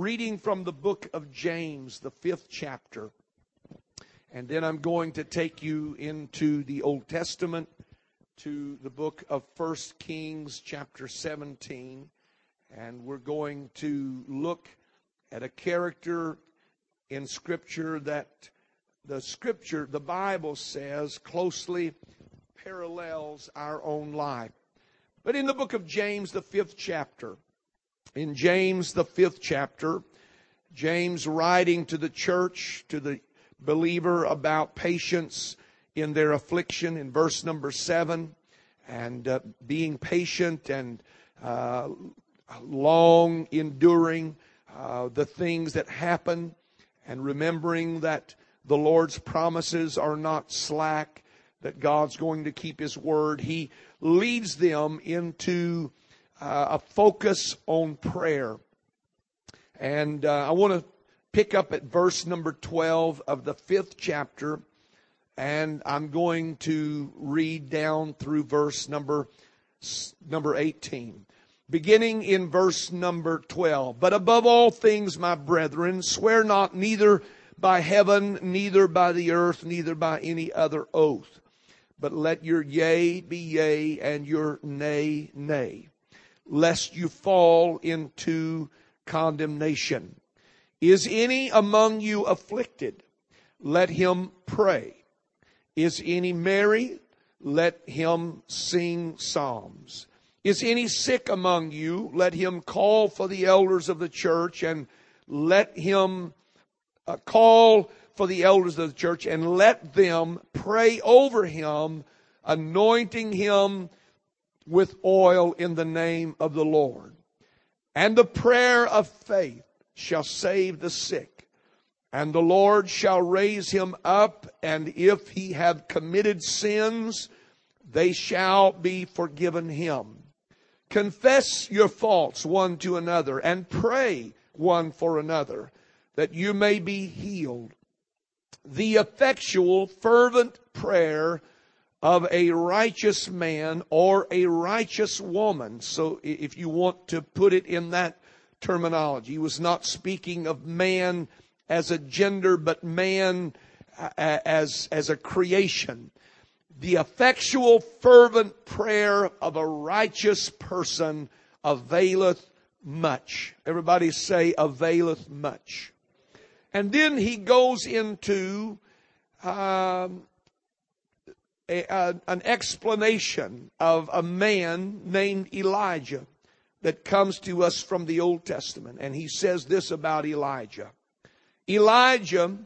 reading from the book of James, the fifth chapter. And then I'm going to take you into the Old Testament to the book of First Kings, chapter 17. And we're going to look at a character in Scripture that the Scripture, the Bible says, closely parallels our own life. But in the book of James, the fifth chapter, in James, the fifth chapter, James writing to the church, to the believer about patience in their affliction in verse number seven and uh, being patient and uh, long enduring uh, the things that happen and remembering that the Lord's promises are not slack, that God's going to keep His word. He leads them into a focus on prayer. And uh, I want to pick up at verse number 12 of the fifth chapter, and I'm going to read down through verse number, number 18. Beginning in verse number 12. But above all things, my brethren, swear not neither by heaven, neither by the earth, neither by any other oath. But let your yea be yea and your nay, nay, lest you fall into condemnation. Is any among you afflicted? Let him pray. Is any merry? Let him sing psalms. Is any sick among you? Let him call for the elders of the church and let him uh, call for the elders of the church and let them pray over him, anointing him with oil in the name of the Lord. And the prayer of faith shall save the sick, and the Lord shall raise him up, and if he have committed sins, they shall be forgiven him. Confess your faults one to another, and pray one for another, that you may be healed. The effectual, fervent prayer of a righteous man or a righteous woman. So if you want to put it in that terminology. He was not speaking of man as a gender, but man as, as a creation. The effectual, fervent prayer of a righteous person availeth much. Everybody say, availeth much. And then he goes into um, a, a, an explanation of a man named Elijah that comes to us from the Old Testament. And he says this about Elijah. Elijah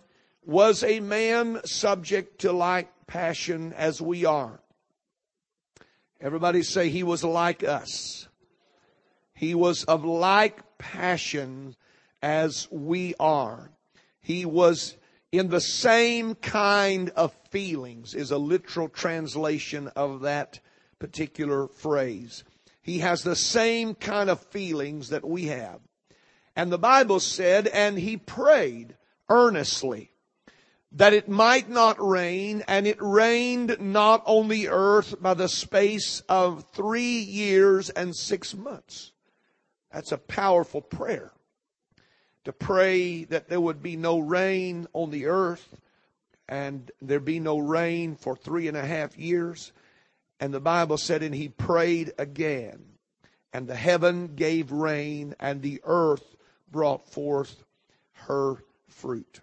was a man subject to like passion as we are. Everybody say he was like us. He was of like passion as we are. He was in the same kind of feelings is a literal translation of that particular phrase. He has the same kind of feelings that we have. And the Bible said, and he prayed earnestly that it might not rain, and it rained not on the earth by the space of three years and six months. That's a powerful prayer. To pray that there would be no rain on the earth and there be no rain for three and a half years. And the Bible said, and he prayed again. And the heaven gave rain, and the earth brought forth her fruit.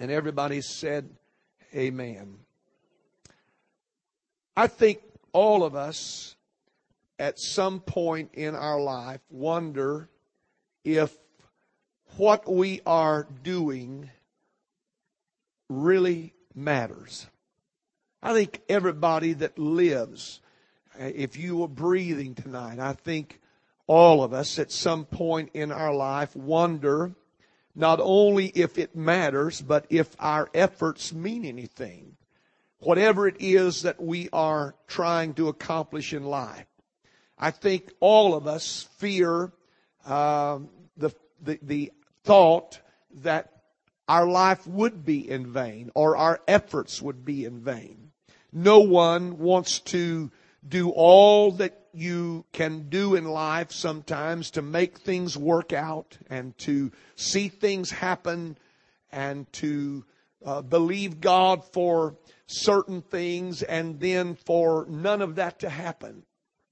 And everybody said, Amen. I think all of us at some point in our life wonder if what we are doing really matters. I think everybody that lives, if you were breathing tonight, I think all of us at some point in our life wonder not only if it matters, but if our efforts mean anything. Whatever it is that we are trying to accomplish in life. I think all of us fear uh, the, the, the thought that our life would be in vain or our efforts would be in vain. No one wants to do all that you can do in life sometimes to make things work out and to see things happen and to uh, believe God for certain things and then for none of that to happen.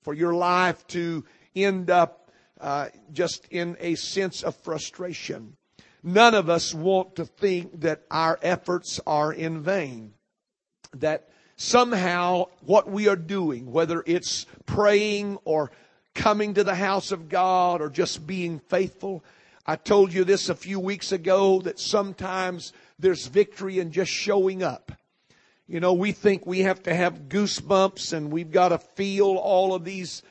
For your life to end up uh, just in a sense of frustration. None of us want to think that our efforts are in vain. That somehow what we are doing, whether it's praying or coming to the house of God or just being faithful, I told you this a few weeks ago that sometimes there's victory in just showing up. You know, we think we have to have goosebumps and we've got to feel all of these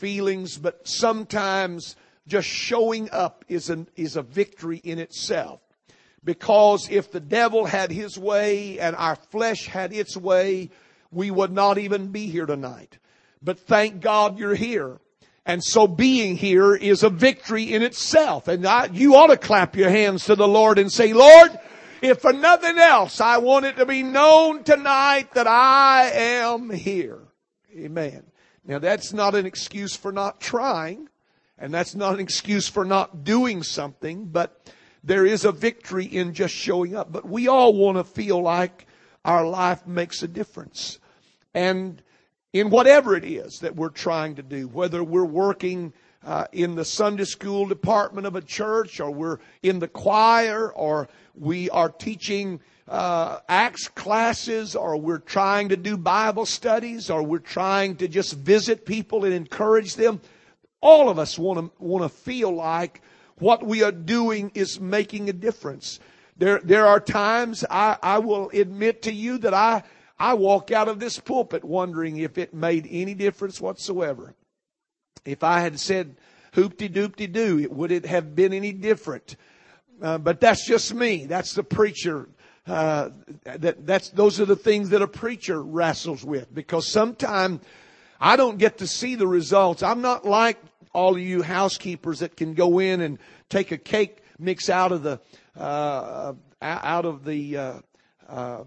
feelings, but sometimes just showing up is, an, is a victory in itself. Because if the devil had his way and our flesh had its way, we would not even be here tonight. But thank God you're here. And so being here is a victory in itself. And I, you ought to clap your hands to the Lord and say, Lord, if for nothing else, I want it to be known tonight that I am here. Amen. Now that's not an excuse for not trying, and that's not an excuse for not doing something, but there is a victory in just showing up. But we all want to feel like our life makes a difference. And in whatever it is that we're trying to do, whether we're working uh, in the Sunday school department of a church, or we're in the choir, or we are teaching uh, Acts classes, or we're trying to do Bible studies, or we're trying to just visit people and encourage them. All of us want to want to feel like what we are doing is making a difference. There, there are times I, I will admit to you that I, I walk out of this pulpit wondering if it made any difference whatsoever. If I had said hoopty doopty doo, would it have been any different? Uh, but that's just me. That's the preacher. Uh, that that's those are the things that a preacher wrestles with because sometimes I don't get to see the results. I'm not like all of you housekeepers that can go in and take a cake mix out of the uh, out of the uh, uh,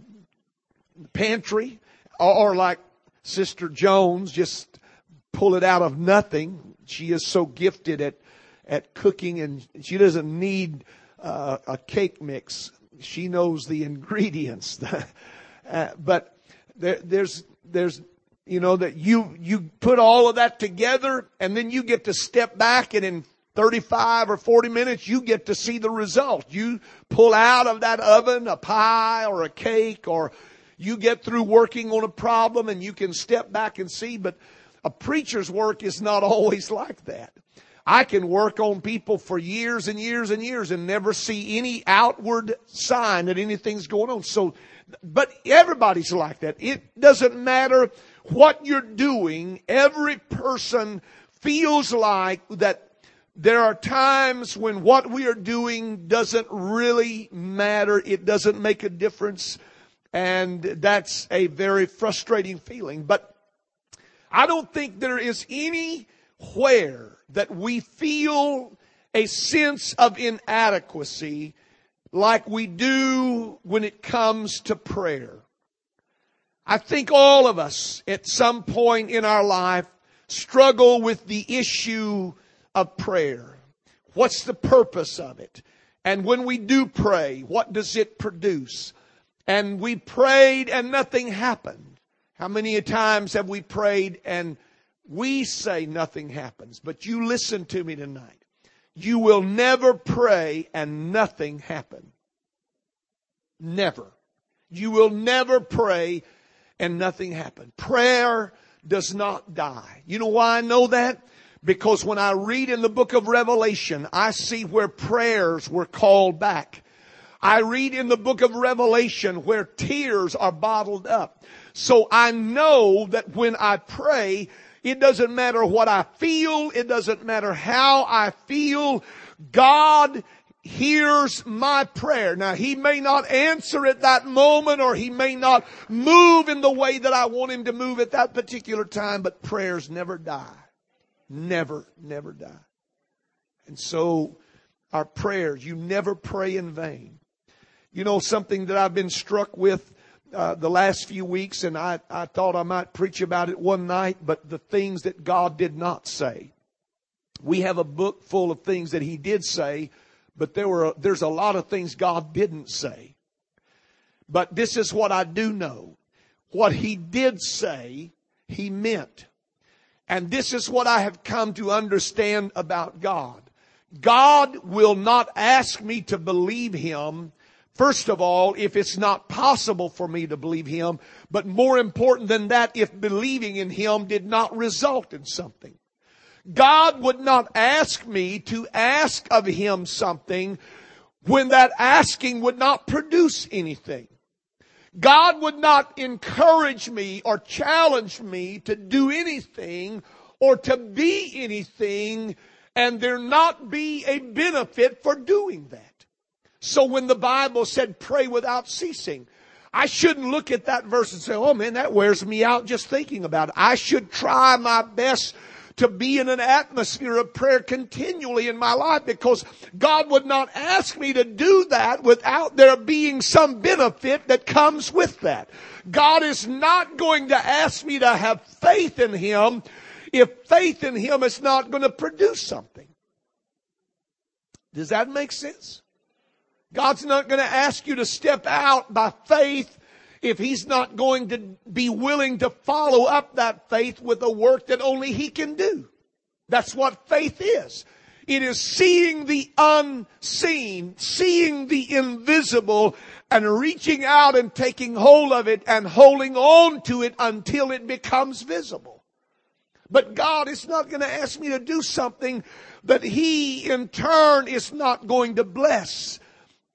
pantry, or, or like Sister Jones, just pull it out of nothing. She is so gifted at at cooking, and she doesn't need uh, a cake mix. She knows the ingredients. uh, but there, there's there's you know, that you, you put all of that together and then you get to step back and in 35 or 40 minutes you get to see the result. You pull out of that oven a pie or a cake or you get through working on a problem and you can step back and see, but a preacher's work is not always like that. I can work on people for years and years and years and never see any outward sign that anything's going on. So, but everybody's like that. It doesn't matter what you're doing, every person feels like that there are times when what we are doing doesn't really matter. It doesn't make a difference. And that's a very frustrating feeling. But I don't think there is anywhere that we feel a sense of inadequacy like we do when it comes to prayer. I think all of us at some point in our life struggle with the issue of prayer. What's the purpose of it? And when we do pray, what does it produce? And we prayed and nothing happened. How many times have we prayed and we say nothing happens? But you listen to me tonight. You will never pray and nothing happen. Never. You will never pray and nothing happen. Prayer does not die. You know why I know that? Because when I read in the book of Revelation, I see where prayers were called back. I read in the book of Revelation where tears are bottled up. So I know that when I pray, it doesn't matter what I feel. It doesn't matter how I feel. God hears my prayer. Now, he may not answer at that moment or he may not move in the way that I want him to move at that particular time, but prayers never die. Never, never die. And so, our prayers, you never pray in vain. You know, something that I've been struck with uh, the last few weeks, and I, I thought I might preach about it one night, but the things that God did not say. We have a book full of things that He did say, but there were, there's a lot of things God didn't say. But this is what I do know. What He did say, He meant. And this is what I have come to understand about God. God will not ask me to believe Him First of all, if it's not possible for me to believe Him, but more important than that, if believing in Him did not result in something. God would not ask me to ask of Him something when that asking would not produce anything. God would not encourage me or challenge me to do anything or to be anything and there not be a benefit for doing that. So when the Bible said pray without ceasing, I shouldn't look at that verse and say, oh man, that wears me out just thinking about it. I should try my best to be in an atmosphere of prayer continually in my life because God would not ask me to do that without there being some benefit that comes with that. God is not going to ask me to have faith in Him if faith in Him is not going to produce something. Does that make sense? God's not going to ask you to step out by faith if He's not going to be willing to follow up that faith with a work that only He can do. That's what faith is. It is seeing the unseen, seeing the invisible, and reaching out and taking hold of it and holding on to it until it becomes visible. But God is not going to ask me to do something that He in turn is not going to bless.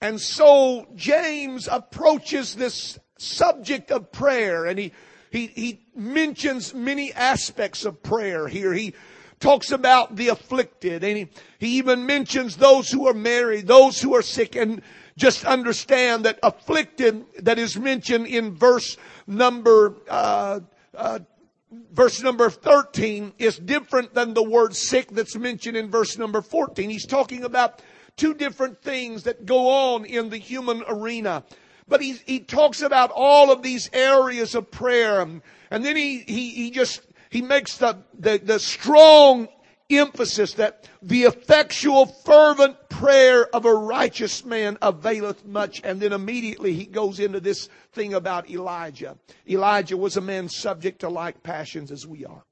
And so James approaches this subject of prayer and he, he, he mentions many aspects of prayer here. He talks about the afflicted and he, he even mentions those who are married, those who are sick and just understand that afflicted that is mentioned in verse number, uh, uh, verse number 13 is different than the word sick that's mentioned in verse number 14. He's talking about two different things that go on in the human arena. But he, he talks about all of these areas of prayer. And then he, he, he just, he makes the, the, the strong emphasis that the effectual fervent prayer of a righteous man availeth much. And then immediately he goes into this thing about Elijah. Elijah was a man subject to like passions as we are.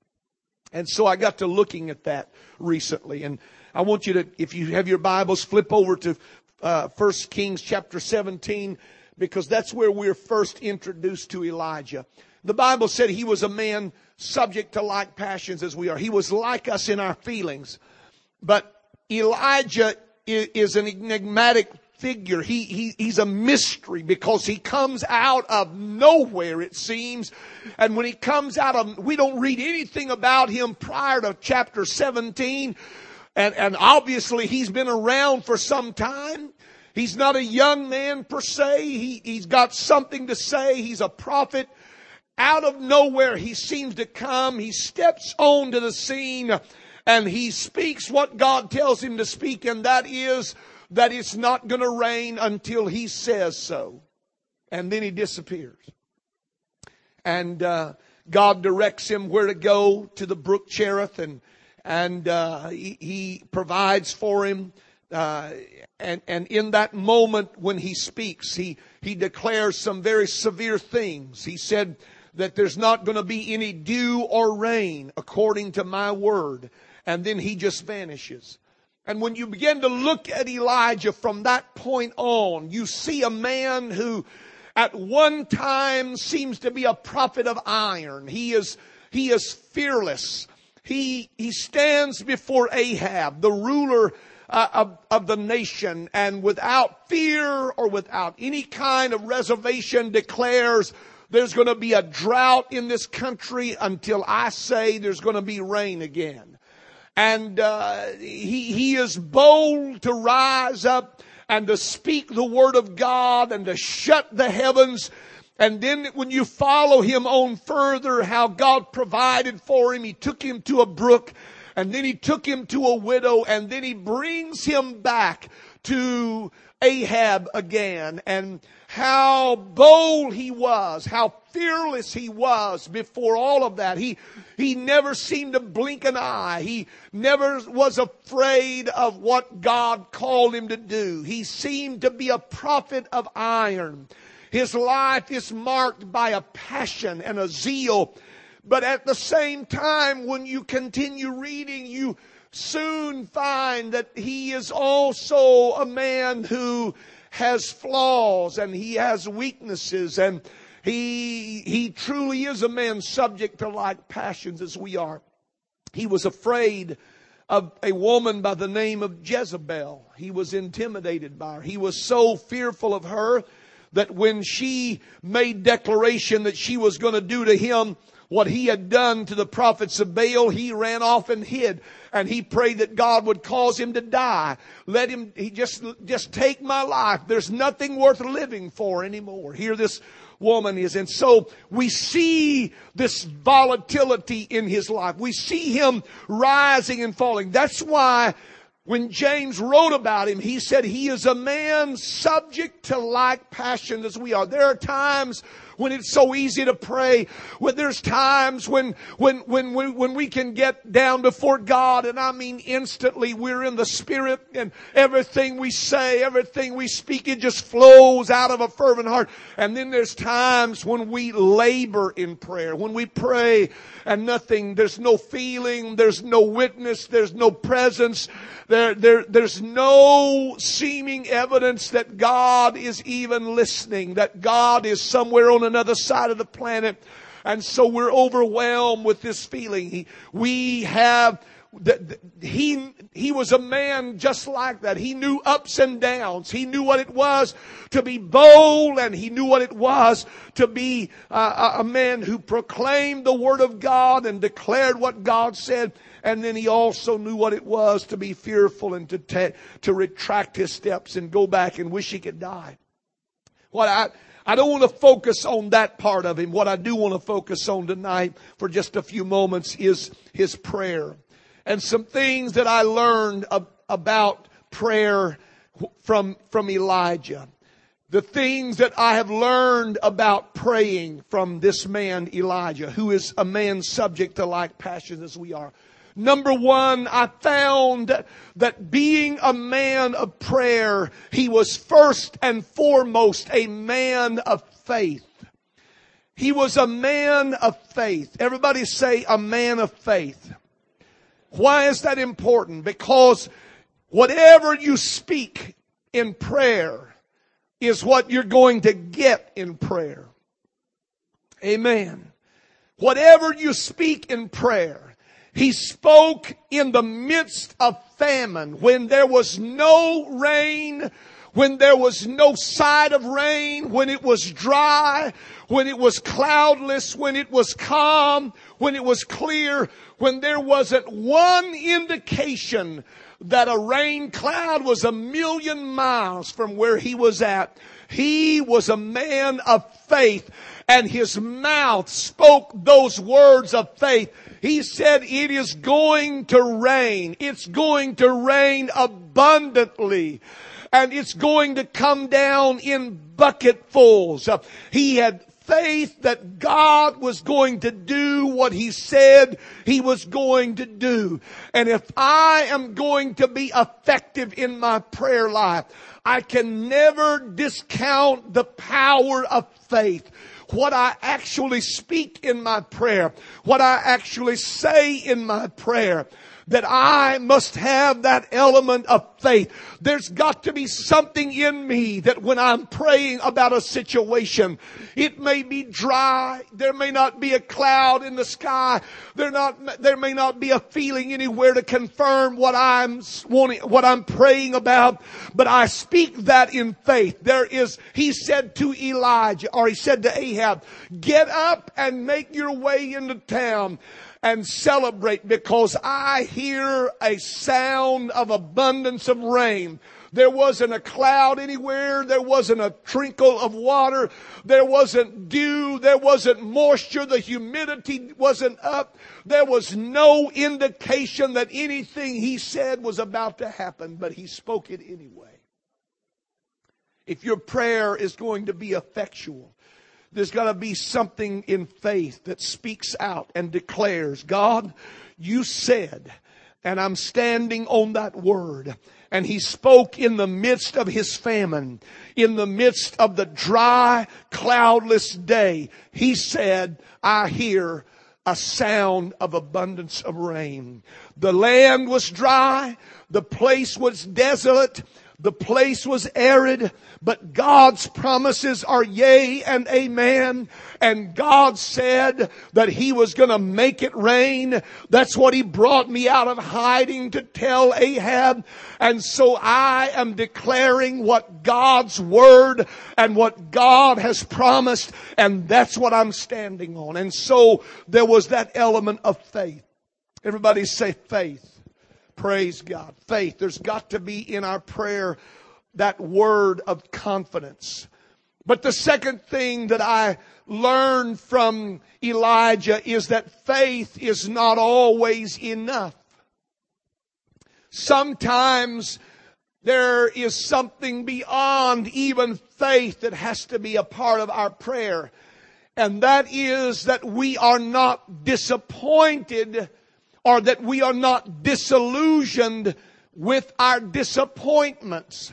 And so I got to looking at that recently and I want you to, if you have your Bibles, flip over to uh, 1 Kings chapter 17 because that's where we're first introduced to Elijah. The Bible said he was a man subject to like passions as we are. He was like us in our feelings. But Elijah is an enigmatic figure. He, he, he's a mystery because he comes out of nowhere, it seems. And when he comes out of, we don't read anything about him prior to chapter 17. And, and obviously he's been around for some time. He's not a young man per se. He, he's got something to say. He's a prophet. Out of nowhere, he seems to come. He steps onto the scene and he speaks what God tells him to speak, and that is that it's not going to rain until he says so. And then he disappears. And uh, God directs him where to go to the brook Cherith, and and uh, he, he, provides for him. Uh, and and in that moment when he speaks, he he declares some very severe things. He said that there's not going to be any dew or rain according to my word, and then he just vanishes. And when you begin to look at Elijah from that point on, you see a man who at one time seems to be a prophet of iron. He is, he is fearless he, he stands before Ahab, the ruler uh, of, of the nation, and without fear or without any kind of reservation declares there's going to be a drought in this country until I say there's going to be rain again. And uh, he, he is bold to rise up and to speak the word of God and to shut the heavens and then when you follow him on further, how God provided for him, he took him to a brook and then he took him to a widow and then he brings him back to Ahab again and how bold he was, how fearless he was before all of that. He, he never seemed to blink an eye. He never was afraid of what God called him to do. He seemed to be a prophet of iron. His life is marked by a passion and a zeal. But at the same time, when you continue reading, you soon find that he is also a man who has flaws and he has weaknesses and he, he truly is a man subject to like passions as we are. He was afraid of a woman by the name of Jezebel. He was intimidated by her. He was so fearful of her that when she made declaration that she was going to do to him what he had done to the prophets of Baal, he ran off and hid. And he prayed that God would cause him to die. Let him, he just, just take my life. There's nothing worth living for anymore. Here this woman is. And so we see this volatility in his life. We see him rising and falling. That's why when James wrote about him, he said he is a man subject to like passions as we are. There are times when it's so easy to pray, when there's times when, when, when, when, when we can get down before God, and I mean instantly we're in the Spirit and everything we say, everything we speak, it just flows out of a fervent heart. And then there's times when we labor in prayer, when we pray and nothing, there's no feeling, there's no witness, there's no presence, there, there, there's no seeming evidence that God is even listening, that God is somewhere on another side of the planet. And so we're overwhelmed with this feeling. We have, he, he was a man just like that. He knew ups and downs. He knew what it was to be bold and he knew what it was to be uh, a man who proclaimed the word of God and declared what God said. And then he also knew what it was to be fearful and to, te- to retract his steps and go back and wish he could die. What I, I don't want to focus on that part of him. What I do want to focus on tonight for just a few moments is his prayer and some things that I learned about prayer from, from Elijah. The things that I have learned about praying from this man Elijah, who is a man subject to like passions as we are. Number one, I found that being a man of prayer, he was first and foremost a man of faith. He was a man of faith. Everybody say a man of faith. Why is that important? Because whatever you speak in prayer is what you're going to get in prayer. Amen. Whatever you speak in prayer he spoke in the midst of famine when there was no rain, when there was no sight of rain, when it was dry, when it was cloudless, when it was calm, when it was clear, when there wasn't one indication that a rain cloud was a million miles from where he was at. He was a man of faith and his mouth spoke those words of faith he said it is going to rain. It's going to rain abundantly. And it's going to come down in bucketfuls. He had faith that God was going to do what He said He was going to do. And if I am going to be effective in my prayer life, I can never discount the power of faith what I actually speak in my prayer, what I actually say in my prayer that I must have that element of faith. There's got to be something in me that when I'm praying about a situation, it may be dry. There may not be a cloud in the sky. There not, there may not be a feeling anywhere to confirm what I'm wanting, what I'm praying about, but I speak that in faith. There is, he said to Elijah, or he said to Ahab, get up and make your way into town and celebrate because I hear a sound of abundance of rain. There wasn't a cloud anywhere. There wasn't a trickle of water. There wasn't dew. There wasn't moisture. The humidity wasn't up. There was no indication that anything he said was about to happen, but he spoke it anyway. if your prayer is going to be effectual, there's got to be something in faith that speaks out and declares, God, you said, and I'm standing on that word. And he spoke in the midst of his famine, in the midst of the dry, cloudless day. He said, I hear a sound of abundance of rain. The land was dry. The place was desolate. The place was arid, but God's promises are yea and amen. And God said that He was gonna make it rain. That's what He brought me out of hiding to tell Ahab. And so I am declaring what God's word and what God has promised. And that's what I'm standing on. And so there was that element of faith. Everybody say faith. Praise God. Faith. There's got to be in our prayer that word of confidence. But the second thing that I learned from Elijah is that faith is not always enough. Sometimes there is something beyond even faith that has to be a part of our prayer. And that is that we are not disappointed or that we are not disillusioned with our disappointments.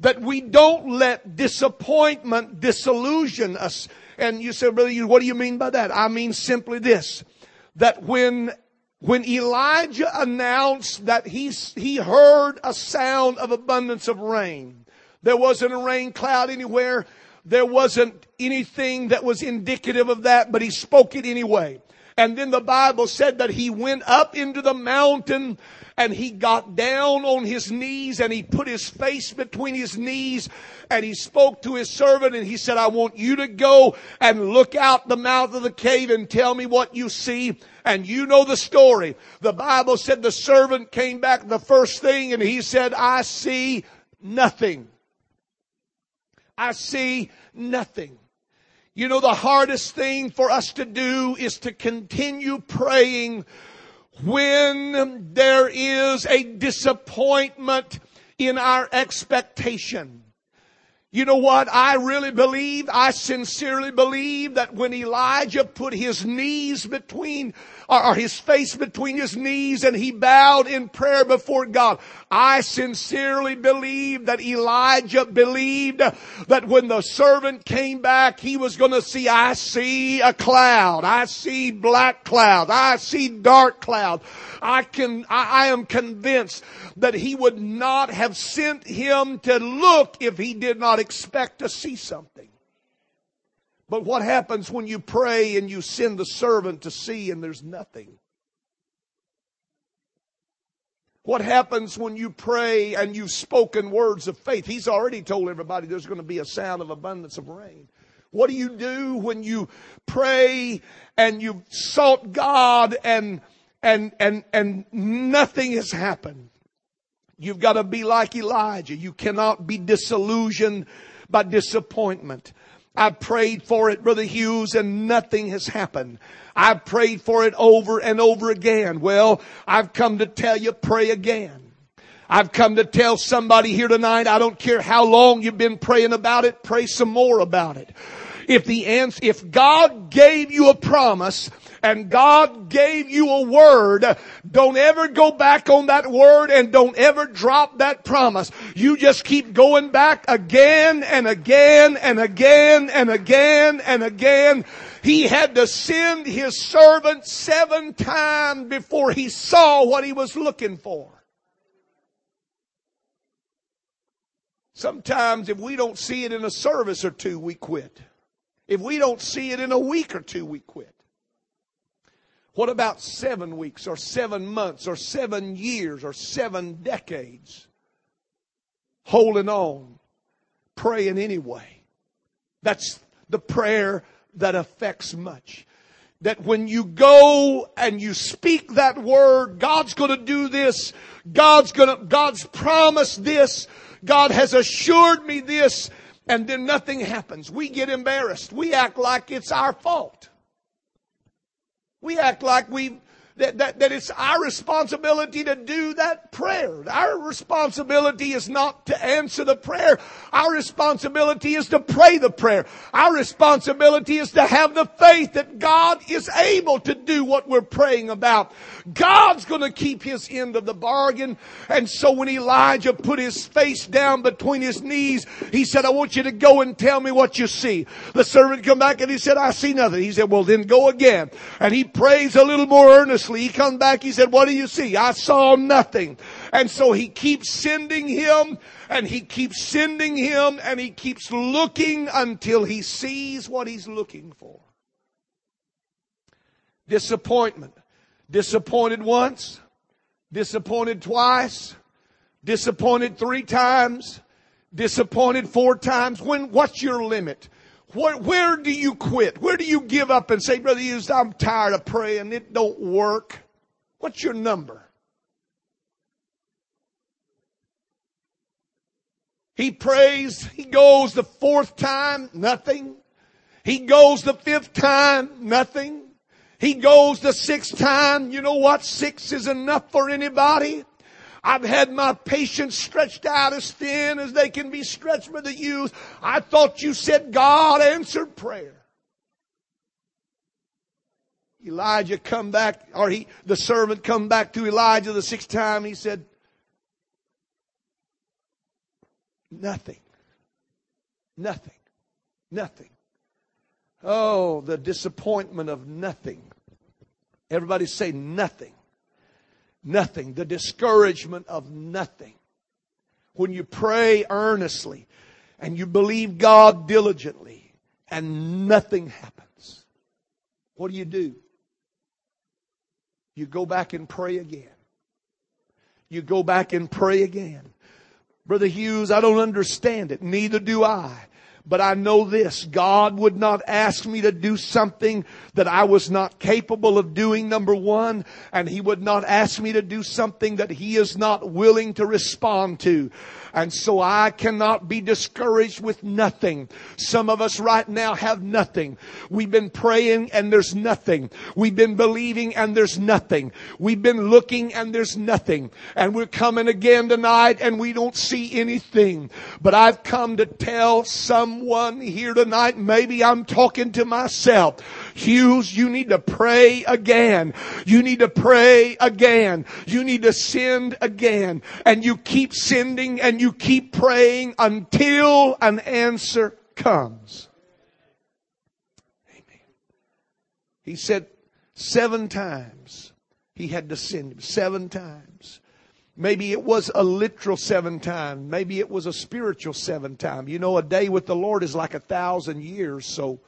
That we don't let disappointment disillusion us. And you say, brother, what do you mean by that? I mean simply this, that when when Elijah announced that he, he heard a sound of abundance of rain, there wasn't a rain cloud anywhere. There wasn't anything that was indicative of that, but he spoke it anyway. And then the Bible said that he went up into the mountain and he got down on his knees and he put his face between his knees and he spoke to his servant and he said, I want you to go and look out the mouth of the cave and tell me what you see. And you know the story. The Bible said the servant came back the first thing and he said, I see nothing. I see nothing. You know, the hardest thing for us to do is to continue praying when there is a disappointment in our expectation. You know what? I really believe, I sincerely believe that when Elijah put his knees between, or his face between his knees and he bowed in prayer before God, I sincerely believe that Elijah believed that when the servant came back, he was going to see, I see a cloud. I see black cloud. I see dark cloud. I can, I, I am convinced that he would not have sent him to look if he did not expect to see something. But what happens when you pray and you send the servant to see and there's nothing? What happens when you pray and you've spoken words of faith? He's already told everybody there's going to be a sound of abundance of rain. What do you do when you pray and you've sought God and and and and nothing has happened? You've got to be like Elijah. You cannot be disillusioned by disappointment. I prayed for it, Brother Hughes, and nothing has happened. I've prayed for it over and over again. Well, I've come to tell you, pray again. I've come to tell somebody here tonight, I don't care how long you've been praying about it, pray some more about it. If the answer, if God gave you a promise, and God gave you a word, don't ever go back on that word and don't ever drop that promise. You just keep going back again and again and again and again and again. He had to send his servant seven times before he saw what he was looking for. Sometimes if we don't see it in a service or two, we quit. If we don't see it in a week or two, we quit. What about seven weeks or seven months or seven years or seven decades? Holding on, praying anyway. That's the prayer that affects much. That when you go and you speak that word, God's gonna do this, God's gonna, God's promised this, God has assured me this, and then nothing happens. We get embarrassed. We act like it's our fault. We act like we that, that, that it's our responsibility to do that prayer. Our responsibility is not to answer the prayer. Our responsibility is to pray the prayer. Our responsibility is to have the faith that God is able to do what we're praying about. God's gonna keep his end of the bargain. And so when Elijah put his face down between his knees, he said, I want you to go and tell me what you see. The servant come back and he said, I see nothing. He said, well then go again. And he prays a little more earnestly he comes back, he said, what do you see? I saw nothing. And so he keeps sending him and he keeps sending him and he keeps looking until he sees what he's looking for. Disappointment. Disappointed once, disappointed twice, disappointed three times, disappointed four times. When, what's your limit? Where, where do you quit? Where do you give up and say, Brother Hughes, I'm tired of praying. It don't work. What's your number? He prays. He goes the fourth time, nothing. He goes the fifth time, nothing. He goes the sixth time. You know what? Six is enough for anybody. I've had my patience stretched out as thin as they can be stretched by the youth. I thought you said God answered prayer. Elijah come back, or he, the servant come back to Elijah the sixth time. He said, nothing. Nothing. Nothing. Oh, the disappointment of nothing. Everybody say nothing. Nothing. The discouragement of nothing. When you pray earnestly and you believe God diligently and nothing happens, what do you do? You go back and pray again. You go back and pray again. Brother Hughes, I don't understand it. Neither do I. But I know this, God would not ask me to do something that I was not capable of doing, number one, and He would not ask me to do something that He is not willing to respond to. And so I cannot be discouraged with nothing. Some of us right now have nothing. We've been praying and there's nothing. We've been believing and there's nothing. We've been looking and there's nothing. And we're coming again tonight and we don't see anything. But I've come to tell someone here tonight, maybe I'm talking to myself. Hughes, you need to pray again. You need to pray again. You need to send again. And you keep sending and you keep praying until an answer comes. Amen. He said seven times he had to send him. Seven times. Maybe it was a literal seven times. Maybe it was a spiritual seven times. You know, a day with the Lord is like a thousand years. So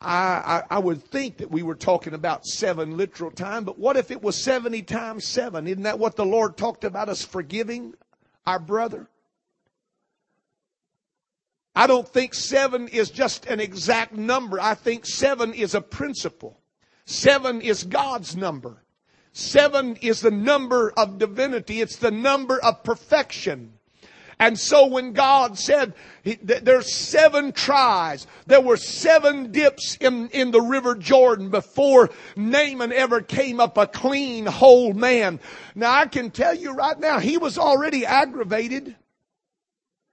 I, I, I, would think that we were talking about seven literal times, but what if it was 70 times seven? Isn't that what the Lord talked about us forgiving our brother? I don't think seven is just an exact number. I think seven is a principle. Seven is God's number. Seven is the number of divinity. It's the number of perfection. And so when God said there's seven tries, there were seven dips in, in the river Jordan before Naaman ever came up a clean, whole man. Now I can tell you right now, he was already aggravated.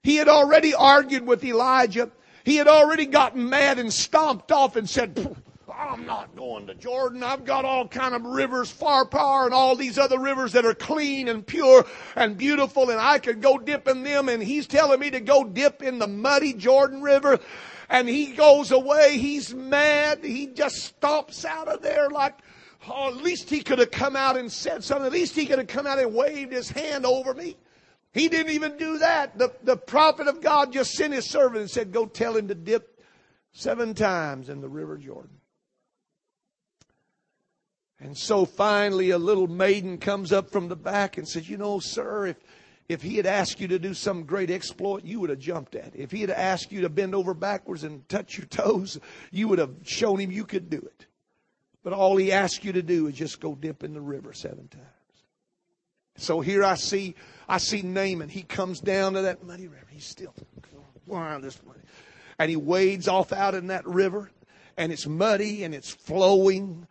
He had already argued with Elijah. He had already gotten mad and stomped off and said, I'm not going to Jordan. I've got all kind of rivers, Pharpar and all these other rivers that are clean and pure and beautiful and I could go dip in them and he's telling me to go dip in the muddy Jordan River and he goes away. He's mad. He just stomps out of there like, oh, at least he could have come out and said something. At least he could have come out and waved his hand over me. He didn't even do that. The, the prophet of God just sent his servant and said, go tell him to dip seven times in the river Jordan. And so finally a little maiden comes up from the back and says, you know, sir, if, if he had asked you to do some great exploit, you would have jumped at it. If he had asked you to bend over backwards and touch your toes, you would have shown him you could do it. But all he asked you to do is just go dip in the river seven times. So here I see, I see Naaman. He comes down to that muddy river. He's still wow, this muddy. And he wades off out in that river and it's muddy and it's flowing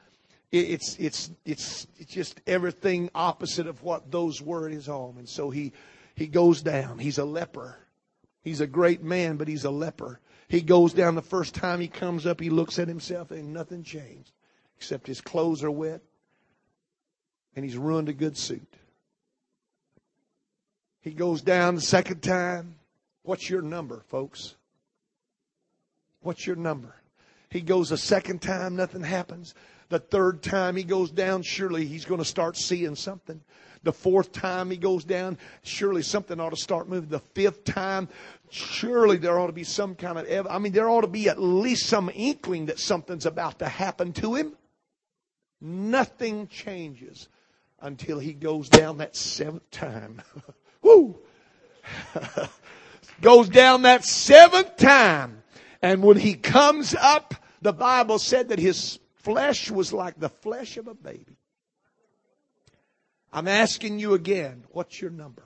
it's, it's, it's, it's just everything opposite of what those were in his home. And so he, he goes down. He's a leper. He's a great man, but he's a leper. He goes down the first time he comes up, he looks at himself and nothing changed except his clothes are wet and he's ruined a good suit. He goes down the second time. What's your number, folks? What's your number? He goes a second time, nothing happens. The third time he goes down, surely he's going to start seeing something. The fourth time he goes down, surely something ought to start moving. The fifth time, surely there ought to be some kind of, ev- I mean, there ought to be at least some inkling that something's about to happen to him. Nothing changes until he goes down that seventh time. Woo! goes down that seventh time. And when he comes up, the Bible said that his flesh was like the flesh of a baby. I'm asking you again, what's your number?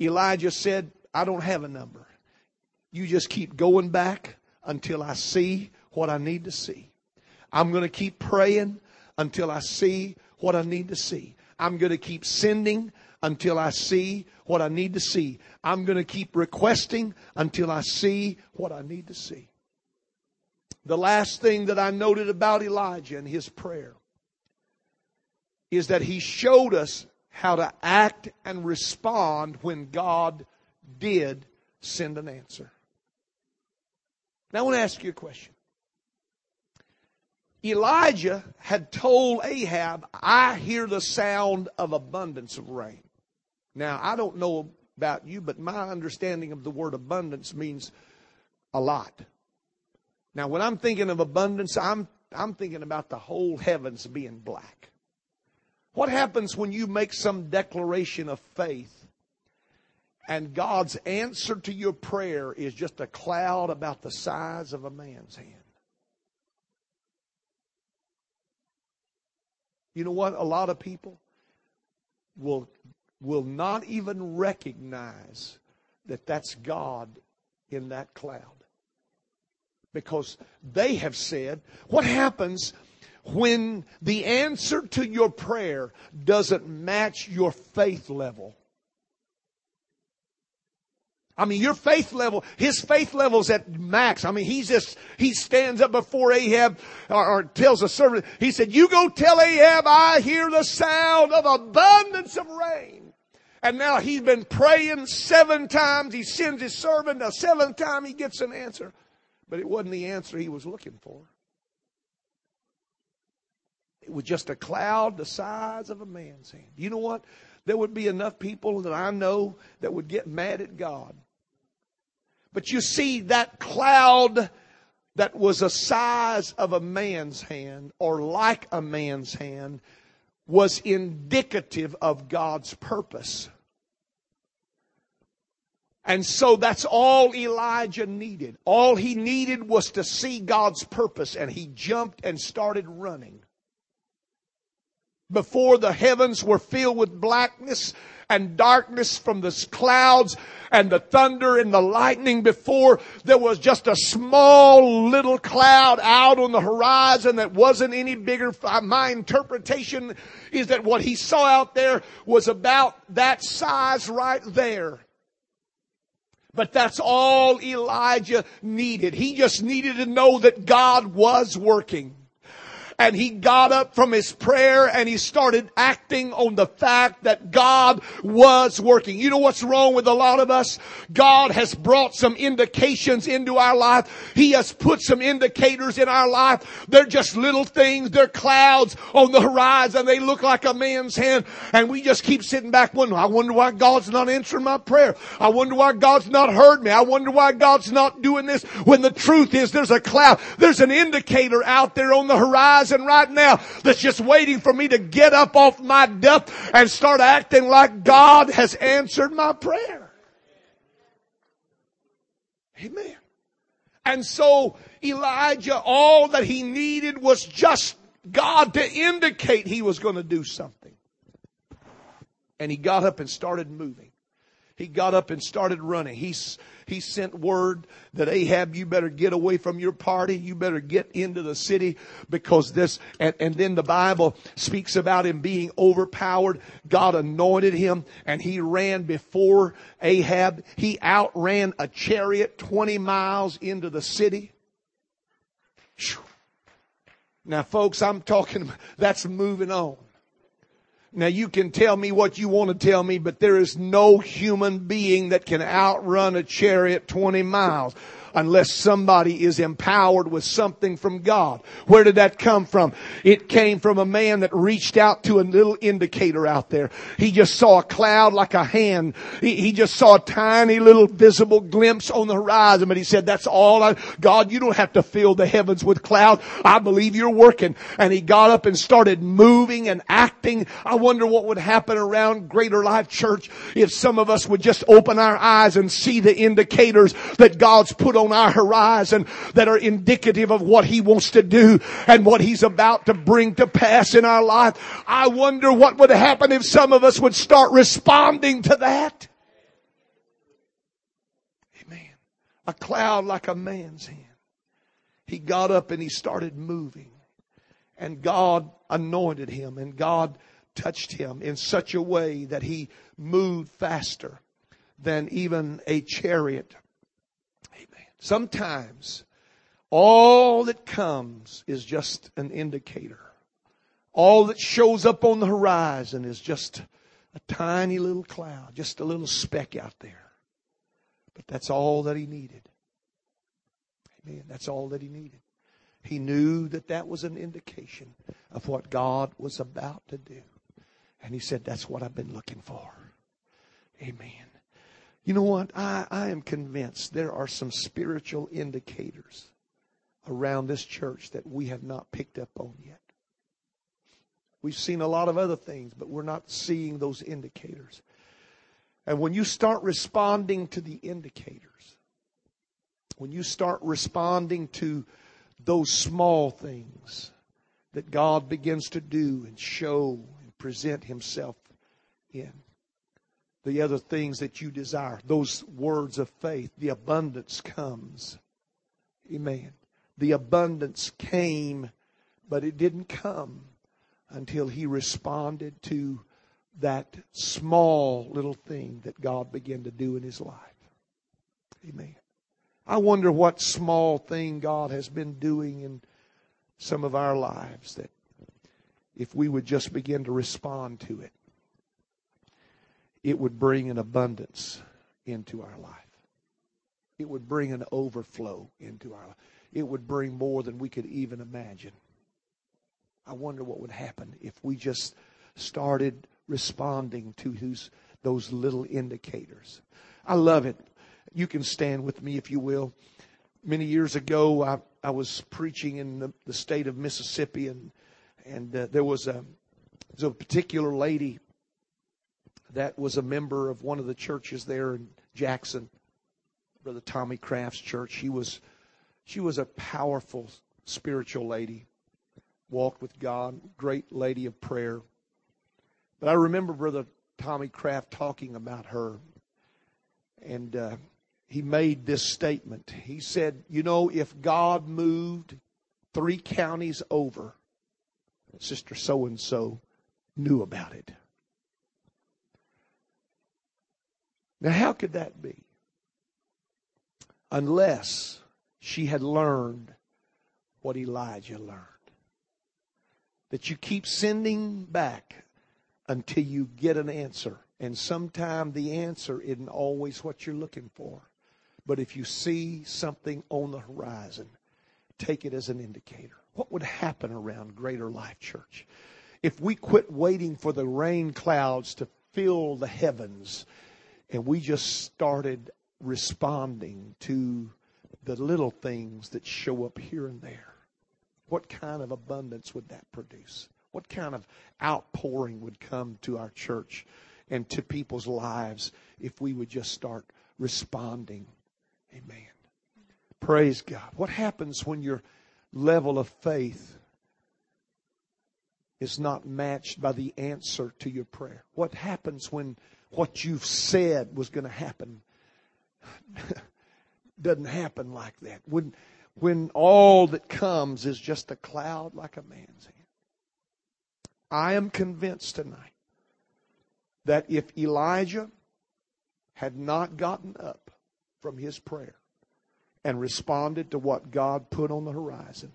Elijah said, I don't have a number. You just keep going back until I see what I need to see. I'm going to keep praying until I see what I need to see. I'm going to keep sending until I see what I need to see. I'm going to keep requesting until I see what I need to see. The last thing that I noted about Elijah and his prayer is that he showed us how to act and respond when God did send an answer. Now I want to ask you a question. Elijah had told Ahab, I hear the sound of abundance of rain. Now, I don't know about you, but my understanding of the word abundance means a lot. Now, when I'm thinking of abundance, I'm, I'm thinking about the whole heavens being black. What happens when you make some declaration of faith and God's answer to your prayer is just a cloud about the size of a man's hand? You know what? A lot of people will, will not even recognize that that's God in that cloud. Because they have said, what happens when the answer to your prayer doesn't match your faith level? I mean, your faith level, his faith level's at max. I mean, he's just, he stands up before Ahab or, or, tells a servant, he said, you go tell Ahab I hear the sound of abundance of rain. And now he's been praying seven times. He sends his servant a seventh time he gets an answer. But it wasn't the answer he was looking for. It was just a cloud the size of a man's hand. You know what? There would be enough people that I know that would get mad at God but you see that cloud that was a size of a man's hand or like a man's hand was indicative of God's purpose. And so that's all Elijah needed. All he needed was to see God's purpose and he jumped and started running. Before the heavens were filled with blackness, and darkness from the clouds and the thunder and the lightning before there was just a small little cloud out on the horizon that wasn't any bigger. Uh, my interpretation is that what he saw out there was about that size right there. But that's all Elijah needed. He just needed to know that God was working and he got up from his prayer and he started acting on the fact that God was working. You know what's wrong with a lot of us? God has brought some indications into our life. He has put some indicators in our life. They're just little things. They're clouds on the horizon. They look like a man's hand and we just keep sitting back wondering, I wonder why God's not answering my prayer. I wonder why God's not heard me. I wonder why God's not doing this when the truth is there's a cloud. There's an indicator out there on the horizon horizon right now that's just waiting for me to get up off my duff and start acting like God has answered my prayer. Amen. And so Elijah, all that he needed was just God to indicate he was going to do something. And he got up and started moving. He got up and started running. He, he sent word that Ahab, you better get away from your party. You better get into the city because this, and, and then the Bible speaks about him being overpowered. God anointed him and he ran before Ahab. He outran a chariot 20 miles into the city. Now folks, I'm talking, that's moving on. Now you can tell me what you want to tell me, but there is no human being that can outrun a chariot 20 miles unless somebody is empowered with something from God. Where did that come from? It came from a man that reached out to a little indicator out there. He just saw a cloud like a hand. He, he just saw a tiny little visible glimpse on the horizon, but he said, that's all I, God, you don't have to fill the heavens with cloud. I believe you're working. And he got up and started moving and acting. I wonder what would happen around Greater Life Church if some of us would just open our eyes and see the indicators that God's put on on our horizon that are indicative of what He wants to do and what He's about to bring to pass in our life. I wonder what would happen if some of us would start responding to that. Amen. A cloud like a man's hand. He got up and he started moving. And God anointed him and God touched him in such a way that he moved faster than even a chariot Sometimes all that comes is just an indicator. All that shows up on the horizon is just a tiny little cloud, just a little speck out there. But that's all that he needed. Amen. That's all that he needed. He knew that that was an indication of what God was about to do. And he said, That's what I've been looking for. Amen. You know what? I, I am convinced there are some spiritual indicators around this church that we have not picked up on yet. We've seen a lot of other things, but we're not seeing those indicators. And when you start responding to the indicators, when you start responding to those small things that God begins to do and show and present Himself in, the other things that you desire. Those words of faith, the abundance comes. Amen. The abundance came, but it didn't come until he responded to that small little thing that God began to do in his life. Amen. I wonder what small thing God has been doing in some of our lives that if we would just begin to respond to it, it would bring an abundance into our life. It would bring an overflow into our life. It would bring more than we could even imagine. I wonder what would happen if we just started responding to who's, those little indicators. I love it. You can stand with me if you will. Many years ago, I, I was preaching in the, the state of Mississippi, and and uh, there was a there was a particular lady that was a member of one of the churches there in Jackson, Brother Tommy Craft's church. She was she was a powerful spiritual lady, walked with God, great lady of prayer. But I remember Brother Tommy Craft talking about her, and uh, he made this statement. He said, "You know, if God moved three counties over, Sister so and so knew about it." Now, how could that be? Unless she had learned what Elijah learned. That you keep sending back until you get an answer. And sometimes the answer isn't always what you're looking for. But if you see something on the horizon, take it as an indicator. What would happen around Greater Life Church if we quit waiting for the rain clouds to fill the heavens and we just started responding to the little things that show up here and there. What kind of abundance would that produce? What kind of outpouring would come to our church and to people's lives if we would just start responding? Amen. Praise God. What happens when your level of faith is not matched by the answer to your prayer? What happens when what you've said was going to happen doesn't happen like that. When, when all that comes is just a cloud like a man's hand. I am convinced tonight that if Elijah had not gotten up from his prayer and responded to what God put on the horizon,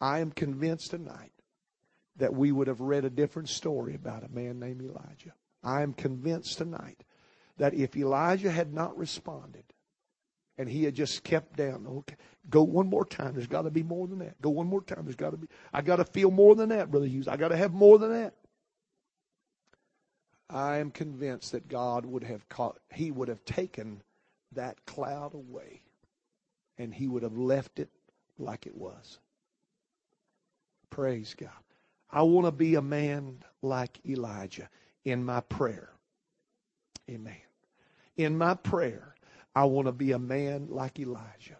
I am convinced tonight that we would have read a different story about a man named Elijah. I am convinced tonight that if Elijah had not responded and he had just kept down, okay, go one more time. There's got to be more than that. Go one more time. There's got to be, I got to feel more than that, Brother Hughes. I got to have more than that. I am convinced that God would have caught, he would have taken that cloud away and he would have left it like it was. Praise God. I want to be a man like Elijah in my prayer. Amen. In my prayer, I want to be a man like Elijah.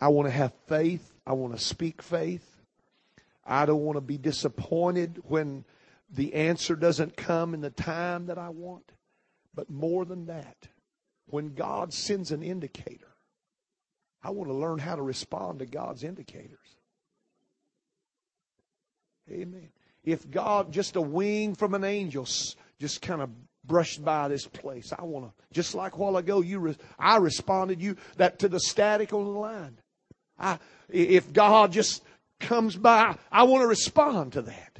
I want to have faith. I want to speak faith. I don't want to be disappointed when the answer doesn't come in the time that I want. But more than that, when God sends an indicator, I want to learn how to respond to God's indicators. Amen. If God, just a wing from an angel, just kind of brushed by this place, I want to, just like a while ago, you, re, I responded you that to the static on the line. I, if God just comes by, I want to respond to that.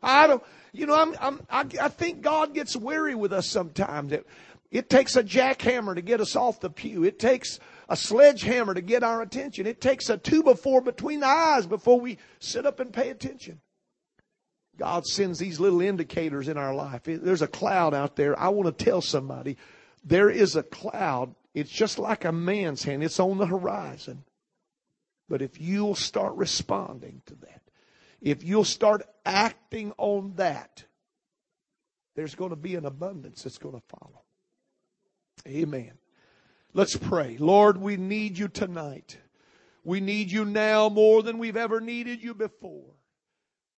I don't, you know, I'm, I'm, I, I think God gets weary with us sometimes. It, it takes a jackhammer to get us off the pew. It takes a sledgehammer to get our attention. It takes a two before between the eyes before we sit up and pay attention. God sends these little indicators in our life. There's a cloud out there. I want to tell somebody there is a cloud. It's just like a man's hand. It's on the horizon. But if you'll start responding to that, if you'll start acting on that, there's going to be an abundance that's going to follow. Amen. Let's pray. Lord, we need you tonight. We need you now more than we've ever needed you before.